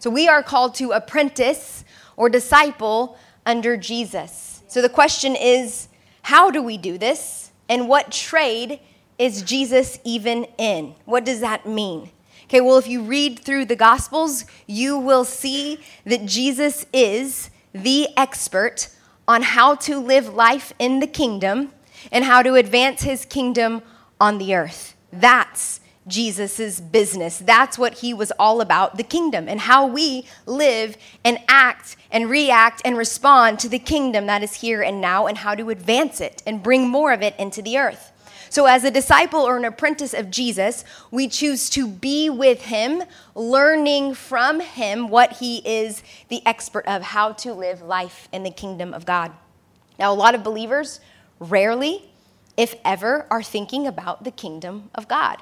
So we are called to apprentice or disciple under Jesus. So the question is, how do we do this? And what trade is Jesus even in? What does that mean? Okay, well, if you read through the Gospels, you will see that Jesus is the expert on how to live life in the kingdom and how to advance his kingdom on the earth. That's Jesus' business. That's what he was all about the kingdom and how we live and act and react and respond to the kingdom that is here and now and how to advance it and bring more of it into the earth. So, as a disciple or an apprentice of Jesus, we choose to be with him, learning from him what he is the expert of, how to live life in the kingdom of God. Now, a lot of believers rarely, if ever, are thinking about the kingdom of God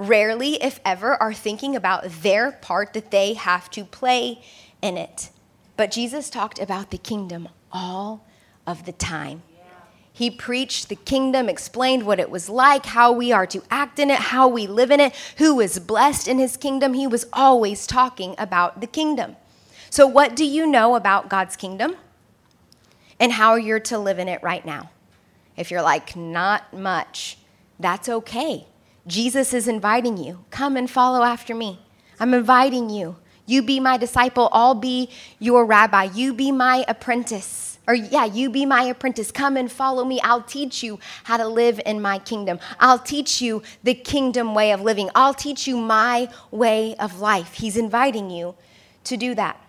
rarely, if ever, are thinking about their part that they have to play in it. But Jesus talked about the kingdom all of the time. He preached the kingdom, explained what it was like, how we are to act in it, how we live in it, who is blessed in his kingdom. He was always talking about the kingdom. So, what do you know about God's kingdom and how you're to live in it right now? If you're like, not much, that's okay. Jesus is inviting you. Come and follow after me. I'm inviting you. You be my disciple. I'll be your rabbi. You be my apprentice. Or, yeah, you be my apprentice. Come and follow me. I'll teach you how to live in my kingdom. I'll teach you the kingdom way of living. I'll teach you my way of life. He's inviting you to do that.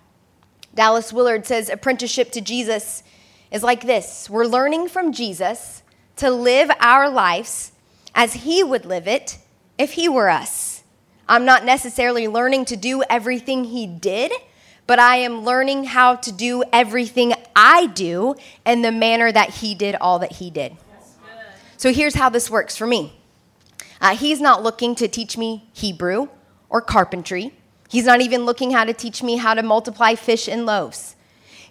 Dallas Willard says apprenticeship to Jesus is like this we're learning from Jesus to live our lives as He would live it if He were us. I'm not necessarily learning to do everything He did, but I am learning how to do everything I do in the manner that He did all that He did. So here's how this works for me Uh, he's not looking to teach me Hebrew or carpentry. He's not even looking how to teach me how to multiply fish and loaves.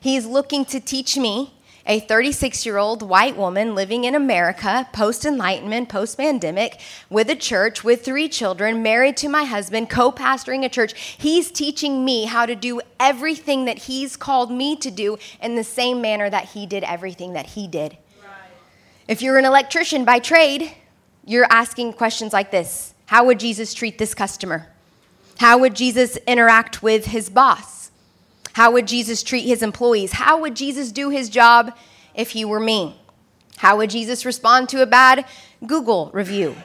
He's looking to teach me a 36 year old white woman living in America, post enlightenment, post pandemic, with a church, with three children, married to my husband, co pastoring a church. He's teaching me how to do everything that he's called me to do in the same manner that he did everything that he did. Right. If you're an electrician by trade, you're asking questions like this How would Jesus treat this customer? How would Jesus interact with his boss? How would Jesus treat his employees? How would Jesus do his job if he were me? How would Jesus respond to a bad Google review?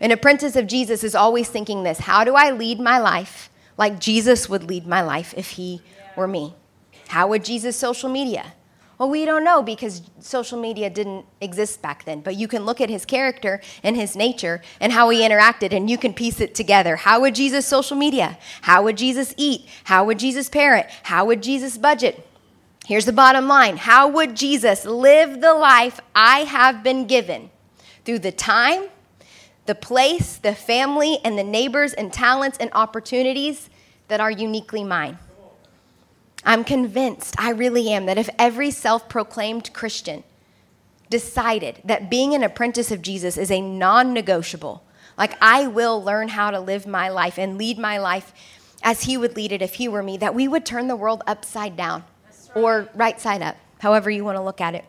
An apprentice of Jesus is always thinking this How do I lead my life like Jesus would lead my life if he were me? How would Jesus social media? Well, we don't know because social media didn't exist back then, but you can look at his character and his nature and how he interacted, and you can piece it together. How would Jesus social media? How would Jesus eat? How would Jesus parent? How would Jesus budget? Here's the bottom line How would Jesus live the life I have been given through the time, the place, the family, and the neighbors and talents and opportunities that are uniquely mine? I'm convinced, I really am, that if every self proclaimed Christian decided that being an apprentice of Jesus is a non negotiable, like I will learn how to live my life and lead my life as He would lead it if He were me, that we would turn the world upside down right. or right side up, however you want to look at it.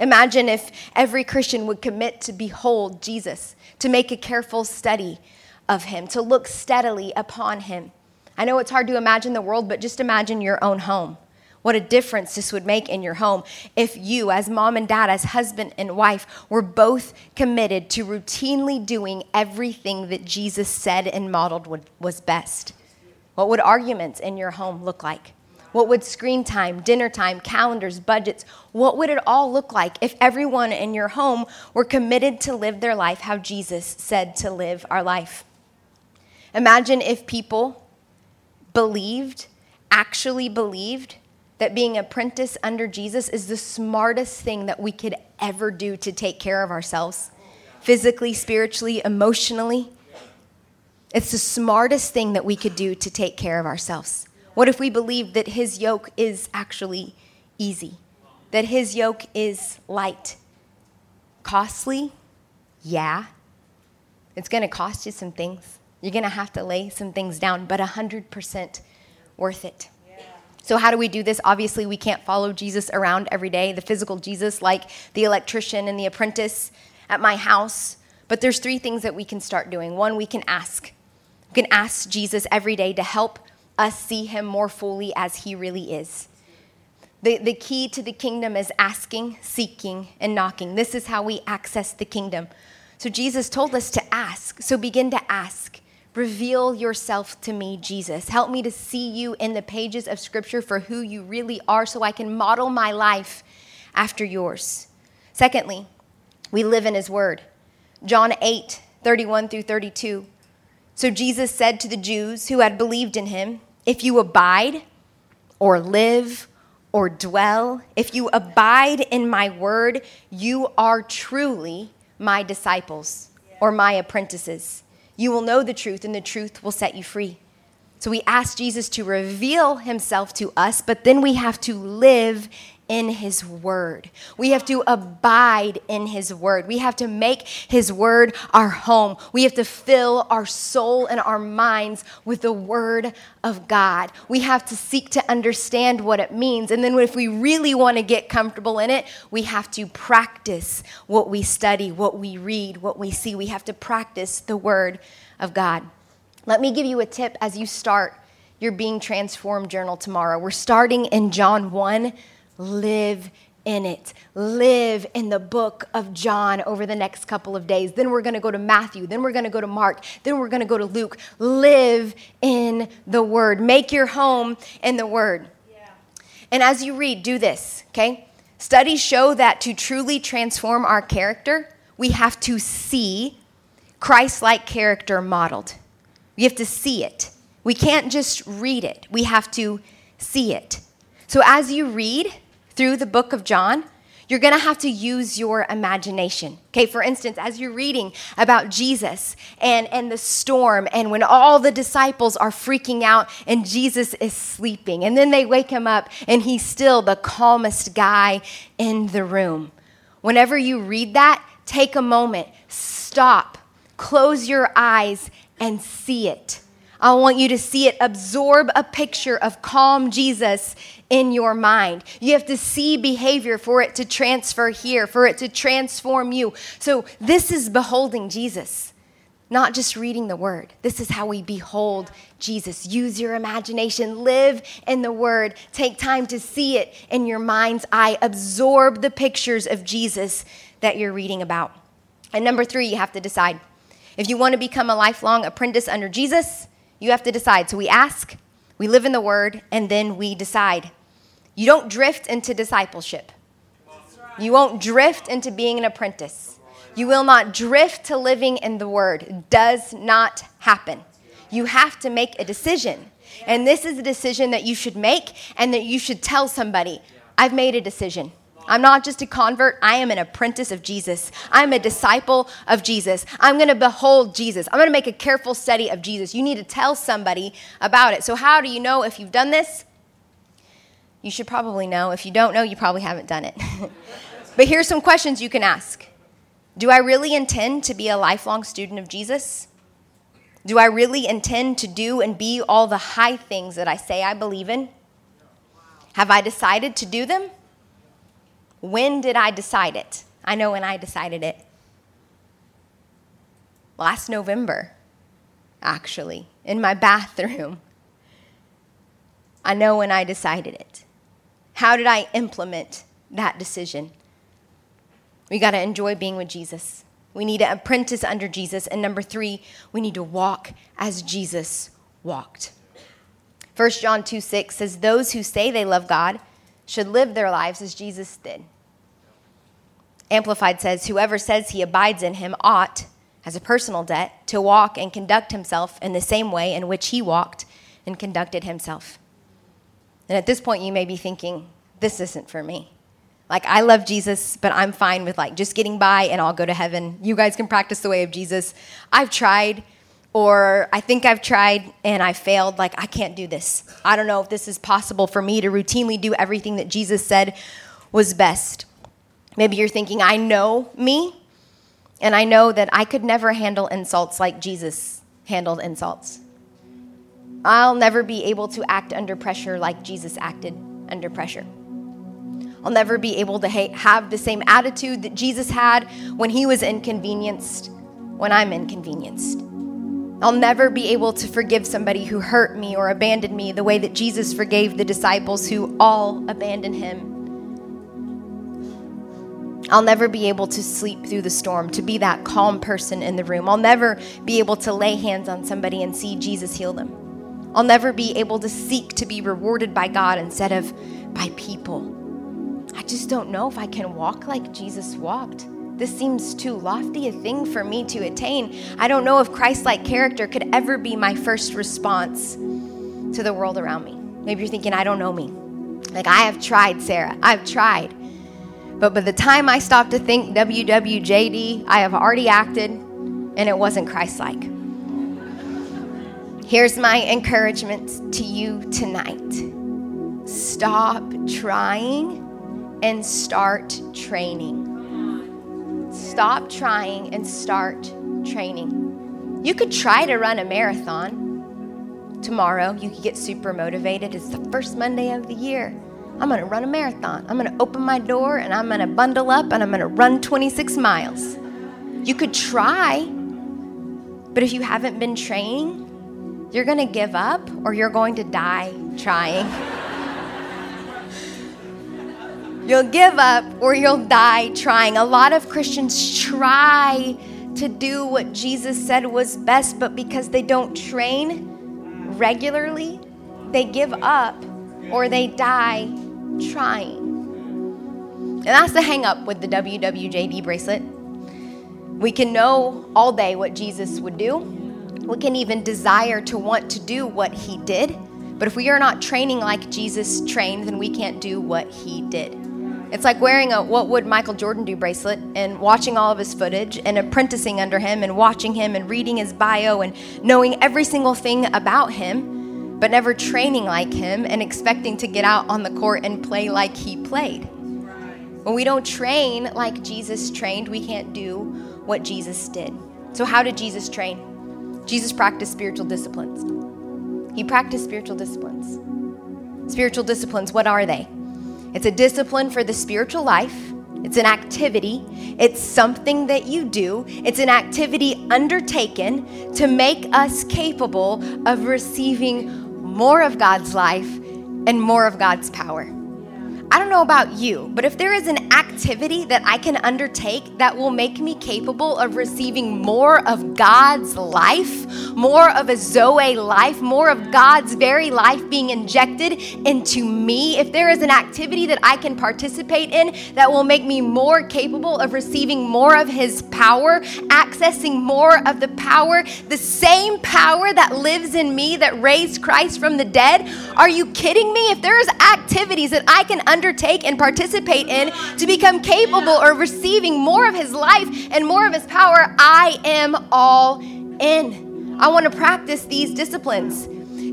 Imagine if every Christian would commit to behold Jesus, to make a careful study of Him, to look steadily upon Him I know it's hard to imagine the world, but just imagine your own home. What a difference this would make in your home if you, as mom and dad, as husband and wife, were both committed to routinely doing everything that Jesus said and modeled would, was best. What would arguments in your home look like? What would screen time, dinner time, calendars, budgets, what would it all look like if everyone in your home were committed to live their life how Jesus said to live our life? Imagine if people believed, actually believed, that being apprentice under Jesus is the smartest thing that we could ever do to take care of ourselves physically, spiritually, emotionally. It's the smartest thing that we could do to take care of ourselves. What if we believed that his yoke is actually easy? That his yoke is light? Costly? Yeah. It's going to cost you some things. You're going to have to lay some things down, but 100% worth it. So, how do we do this? Obviously, we can't follow Jesus around every day, the physical Jesus, like the electrician and the apprentice at my house. But there's three things that we can start doing. One, we can ask. We can ask Jesus every day to help us see him more fully as he really is. The, the key to the kingdom is asking, seeking, and knocking. This is how we access the kingdom. So, Jesus told us to ask. So, begin to ask. Reveal yourself to me, Jesus. Help me to see you in the pages of Scripture for who you really are so I can model my life after yours. Secondly, we live in His Word. John 8, 31 through 32. So Jesus said to the Jews who had believed in Him, If you abide or live or dwell, if you abide in my word, you are truly my disciples or my apprentices. You will know the truth, and the truth will set you free. So we ask Jesus to reveal himself to us, but then we have to live in his word. We have to abide in his word. We have to make his word our home. We have to fill our soul and our minds with the word of God. We have to seek to understand what it means. And then if we really want to get comfortable in it, we have to practice what we study, what we read, what we see. We have to practice the word of God. Let me give you a tip as you start your Being Transformed journal tomorrow. We're starting in John 1. Live in it. Live in the book of John over the next couple of days. Then we're going to go to Matthew. Then we're going to go to Mark. Then we're going to go to Luke. Live in the Word. Make your home in the Word. Yeah. And as you read, do this, okay? Studies show that to truly transform our character, we have to see Christ like character modeled. We have to see it. We can't just read it, we have to see it. So as you read through the book of John, You're going to have to use your imagination. Okay, for instance, as you're reading about Jesus and, and the storm, and when all the disciples are freaking out and Jesus is sleeping, and then they wake him up and he's still the calmest guy in the room. Whenever you read that, take a moment, stop, close your eyes, and see it. I want you to see it, absorb a picture of calm Jesus in your mind. You have to see behavior for it to transfer here, for it to transform you. So, this is beholding Jesus, not just reading the word. This is how we behold Jesus. Use your imagination, live in the word, take time to see it in your mind's eye, absorb the pictures of Jesus that you're reading about. And number three, you have to decide. If you want to become a lifelong apprentice under Jesus, you have to decide. So we ask, we live in the word, and then we decide. You don't drift into discipleship. You won't drift into being an apprentice. You will not drift to living in the word. It does not happen. You have to make a decision. And this is a decision that you should make and that you should tell somebody, I've made a decision. I'm not just a convert, I am an apprentice of Jesus. I'm a disciple of Jesus. I'm going to behold Jesus. I'm going to make a careful study of Jesus. You need to tell somebody about it. So, how do you know if you've done this? You should probably know. If you don't know, you probably haven't done it. but here's some questions you can ask Do I really intend to be a lifelong student of Jesus? Do I really intend to do and be all the high things that I say I believe in? Have I decided to do them? When did I decide it? I know when I decided it. Last November, actually, in my bathroom. I know when I decided it. How did I implement that decision? We got to enjoy being with Jesus. We need to apprentice under Jesus. And number three, we need to walk as Jesus walked. 1 John 2 6 says, Those who say they love God should live their lives as Jesus did. Amplified says, Whoever says he abides in him ought, as a personal debt, to walk and conduct himself in the same way in which he walked and conducted himself. And at this point, you may be thinking, This isn't for me. Like, I love Jesus, but I'm fine with like just getting by and I'll go to heaven. You guys can practice the way of Jesus. I've tried, or I think I've tried and I failed. Like, I can't do this. I don't know if this is possible for me to routinely do everything that Jesus said was best. Maybe you're thinking, I know me, and I know that I could never handle insults like Jesus handled insults. I'll never be able to act under pressure like Jesus acted under pressure. I'll never be able to ha- have the same attitude that Jesus had when he was inconvenienced when I'm inconvenienced. I'll never be able to forgive somebody who hurt me or abandoned me the way that Jesus forgave the disciples who all abandoned him I'll never be able to sleep through the storm, to be that calm person in the room. I'll never be able to lay hands on somebody and see Jesus heal them. I'll never be able to seek to be rewarded by God instead of by people. I just don't know if I can walk like Jesus walked. This seems too lofty a thing for me to attain. I don't know if Christ like character could ever be my first response to the world around me. Maybe you're thinking, I don't know me. Like, I have tried, Sarah. I've tried. But by the time I stopped to think WWJD, I have already acted and it wasn't Christ like. Here's my encouragement to you tonight stop trying and start training. Stop trying and start training. You could try to run a marathon tomorrow. You could get super motivated. It's the first Monday of the year. I'm going to run a marathon. I'm going to open my door and I'm going to bundle up and I'm going to run 26 miles. You could try, but if you haven't been training, you're going to give up or you're going to die trying. you'll give up or you'll die trying. A lot of Christians try to do what Jesus said was best, but because they don't train regularly, they give up or they die trying. And that's the hang up with the WWJD bracelet. We can know all day what Jesus would do. We can even desire to want to do what he did. But if we are not training like Jesus trained, then we can't do what he did. It's like wearing a what would Michael Jordan do bracelet and watching all of his footage and apprenticing under him and watching him and reading his bio and knowing every single thing about him, but never training like him and expecting to get out on the court and play like he played. When we don't train like Jesus trained, we can't do what Jesus did. So, how did Jesus train? Jesus practiced spiritual disciplines. He practiced spiritual disciplines. Spiritual disciplines, what are they? It's a discipline for the spiritual life. It's an activity. It's something that you do. It's an activity undertaken to make us capable of receiving more of God's life and more of God's power. I don't know about you, but if there is an activity that I can undertake that will make me capable of receiving more of God's life, more of a Zoe life, more of God's very life being injected into me, if there is an activity that I can participate in that will make me more capable of receiving more of His power, accessing more of the power, the same power that lives in me that raised Christ from the dead, are you kidding me? If there's activities that I can undertake, undertake and participate in to become capable of receiving more of His life and more of His power, I am all in. I want to practice these disciplines.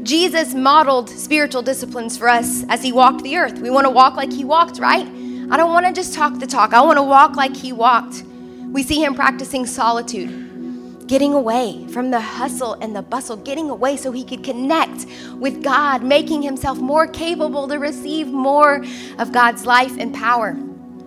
Jesus modeled spiritual disciplines for us as He walked the earth. We want to walk like He walked, right? I don't want to just talk the talk, I want to walk like He walked. We see Him practicing solitude getting away from the hustle and the bustle, getting away so he could connect with God, making himself more capable to receive more of God's life and power.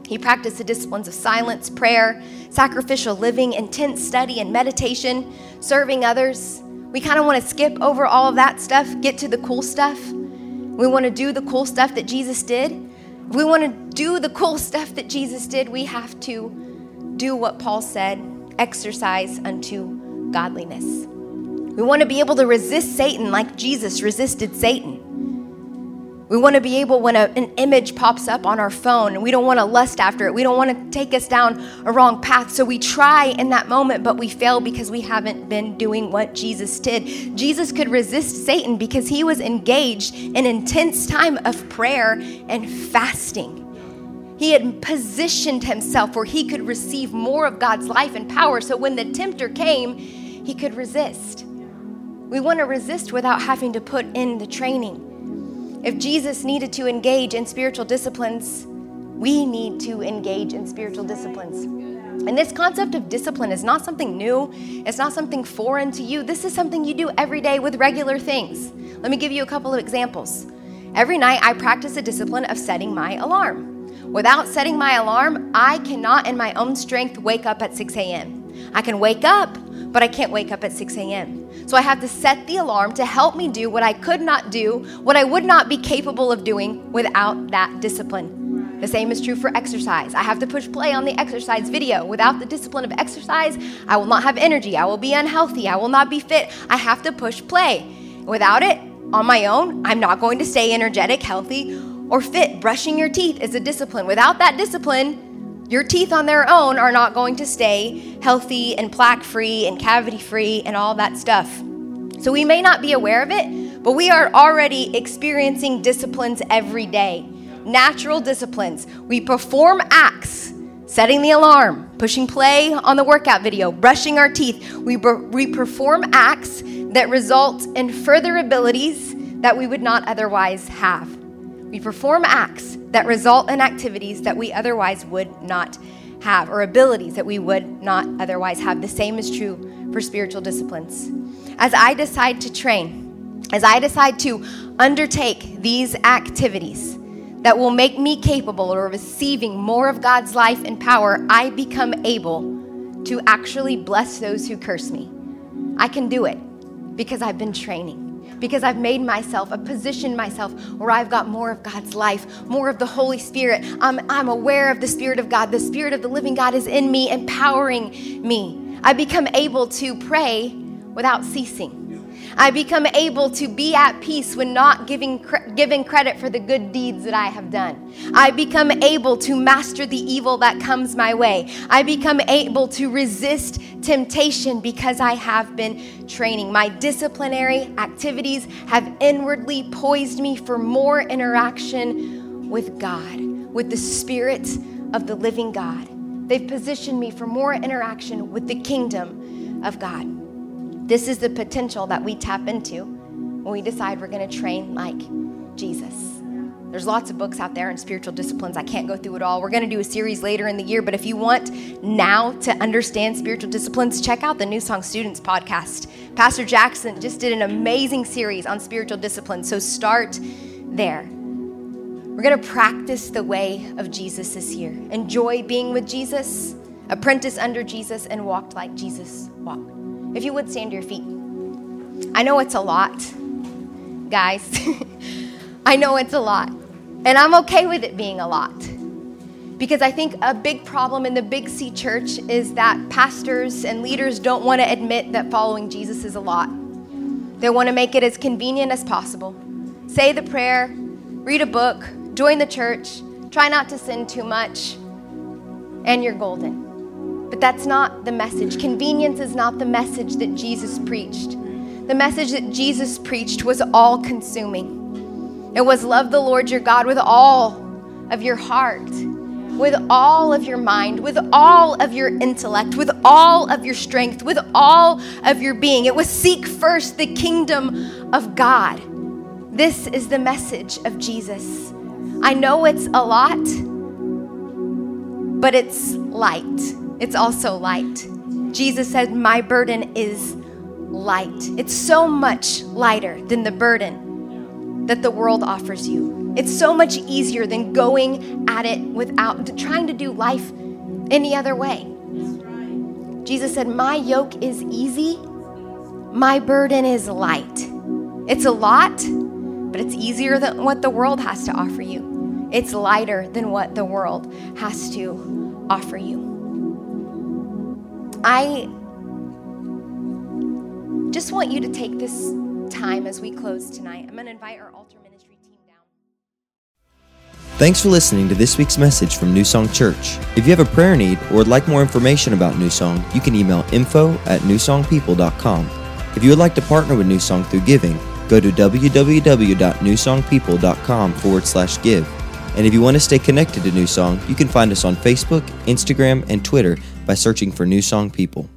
He practiced the disciplines of silence, prayer, sacrificial living, intense study and meditation, serving others. We kind of want to skip over all of that stuff, get to the cool stuff. We want to do the cool stuff that Jesus did. If we want to do the cool stuff that Jesus did, we have to do what Paul said exercise unto godliness. We want to be able to resist Satan like Jesus resisted Satan. We want to be able, when a, an image pops up on our phone, we don't want to lust after it. We don't want to take us down a wrong path. So we try in that moment, but we fail because we haven't been doing what Jesus did. Jesus could resist Satan because he was engaged in intense time of prayer and fasting. He had positioned himself where he could receive more of God's life and power. So when the tempter came, he could resist. We want to resist without having to put in the training. If Jesus needed to engage in spiritual disciplines, we need to engage in spiritual disciplines. And this concept of discipline is not something new, it's not something foreign to you. This is something you do every day with regular things. Let me give you a couple of examples. Every night, I practice a discipline of setting my alarm. Without setting my alarm, I cannot, in my own strength, wake up at 6 a.m. I can wake up, but I can't wake up at 6 a.m. So I have to set the alarm to help me do what I could not do, what I would not be capable of doing without that discipline. The same is true for exercise. I have to push play on the exercise video. Without the discipline of exercise, I will not have energy. I will be unhealthy. I will not be fit. I have to push play. Without it, on my own, I'm not going to stay energetic, healthy, or fit. Brushing your teeth is a discipline. Without that discipline, your teeth on their own are not going to stay healthy and plaque free and cavity free and all that stuff. So we may not be aware of it, but we are already experiencing disciplines every day. Natural disciplines. We perform acts, setting the alarm, pushing play on the workout video, brushing our teeth. We, we perform acts that result in further abilities that we would not otherwise have. We perform acts that result in activities that we otherwise would not have, or abilities that we would not otherwise have. The same is true for spiritual disciplines. As I decide to train, as I decide to undertake these activities that will make me capable of receiving more of God's life and power, I become able to actually bless those who curse me. I can do it because I've been training because I've made myself, I've positioned myself where I've got more of God's life, more of the Holy Spirit. I'm, I'm aware of the Spirit of God. The Spirit of the living God is in me, empowering me. I become able to pray without ceasing. I become able to be at peace when not giving, giving credit for the good deeds that I have done. I become able to master the evil that comes my way. I become able to resist temptation because I have been training. My disciplinary activities have inwardly poised me for more interaction with God with the Spirit of the living God. They've positioned me for more interaction with the kingdom of God. This is the potential that we tap into when we decide we're going to train like Jesus. There's lots of books out there in spiritual disciplines. I can't go through it all. We're going to do a series later in the year, but if you want now to understand spiritual disciplines, check out the New Song Students podcast. Pastor Jackson just did an amazing series on spiritual disciplines, so start there. We're going to practice the way of Jesus this year. Enjoy being with Jesus, apprentice under Jesus, and walk like Jesus walked. If you would stand to your feet. I know it's a lot, guys. I know it's a lot. And I'm okay with it being a lot. Because I think a big problem in the Big C church is that pastors and leaders don't want to admit that following Jesus is a lot. They want to make it as convenient as possible. Say the prayer, read a book, join the church, try not to sin too much, and you're golden. But that's not the message. Convenience is not the message that Jesus preached. The message that Jesus preached was all consuming. It was love the Lord your God with all of your heart, with all of your mind, with all of your intellect, with all of your strength, with all of your being. It was seek first the kingdom of God. This is the message of Jesus. I know it's a lot, but it's light. It's also light. Jesus said, My burden is light. It's so much lighter than the burden that the world offers you. It's so much easier than going at it without trying to do life any other way. Jesus said, My yoke is easy, my burden is light. It's a lot, but it's easier than what the world has to offer you. It's lighter than what the world has to offer you. I just want you to take this time as we close tonight. I'm going to invite our altar ministry team down. Thanks for listening to this week's message from New Song Church. If you have a prayer need or would like more information about New Song, you can email info at newsongpeople.com. If you would like to partner with New Song through giving, go to www.newsongpeople.com forward slash give. And if you want to stay connected to New Song, you can find us on Facebook, Instagram, and Twitter by searching for New Song People.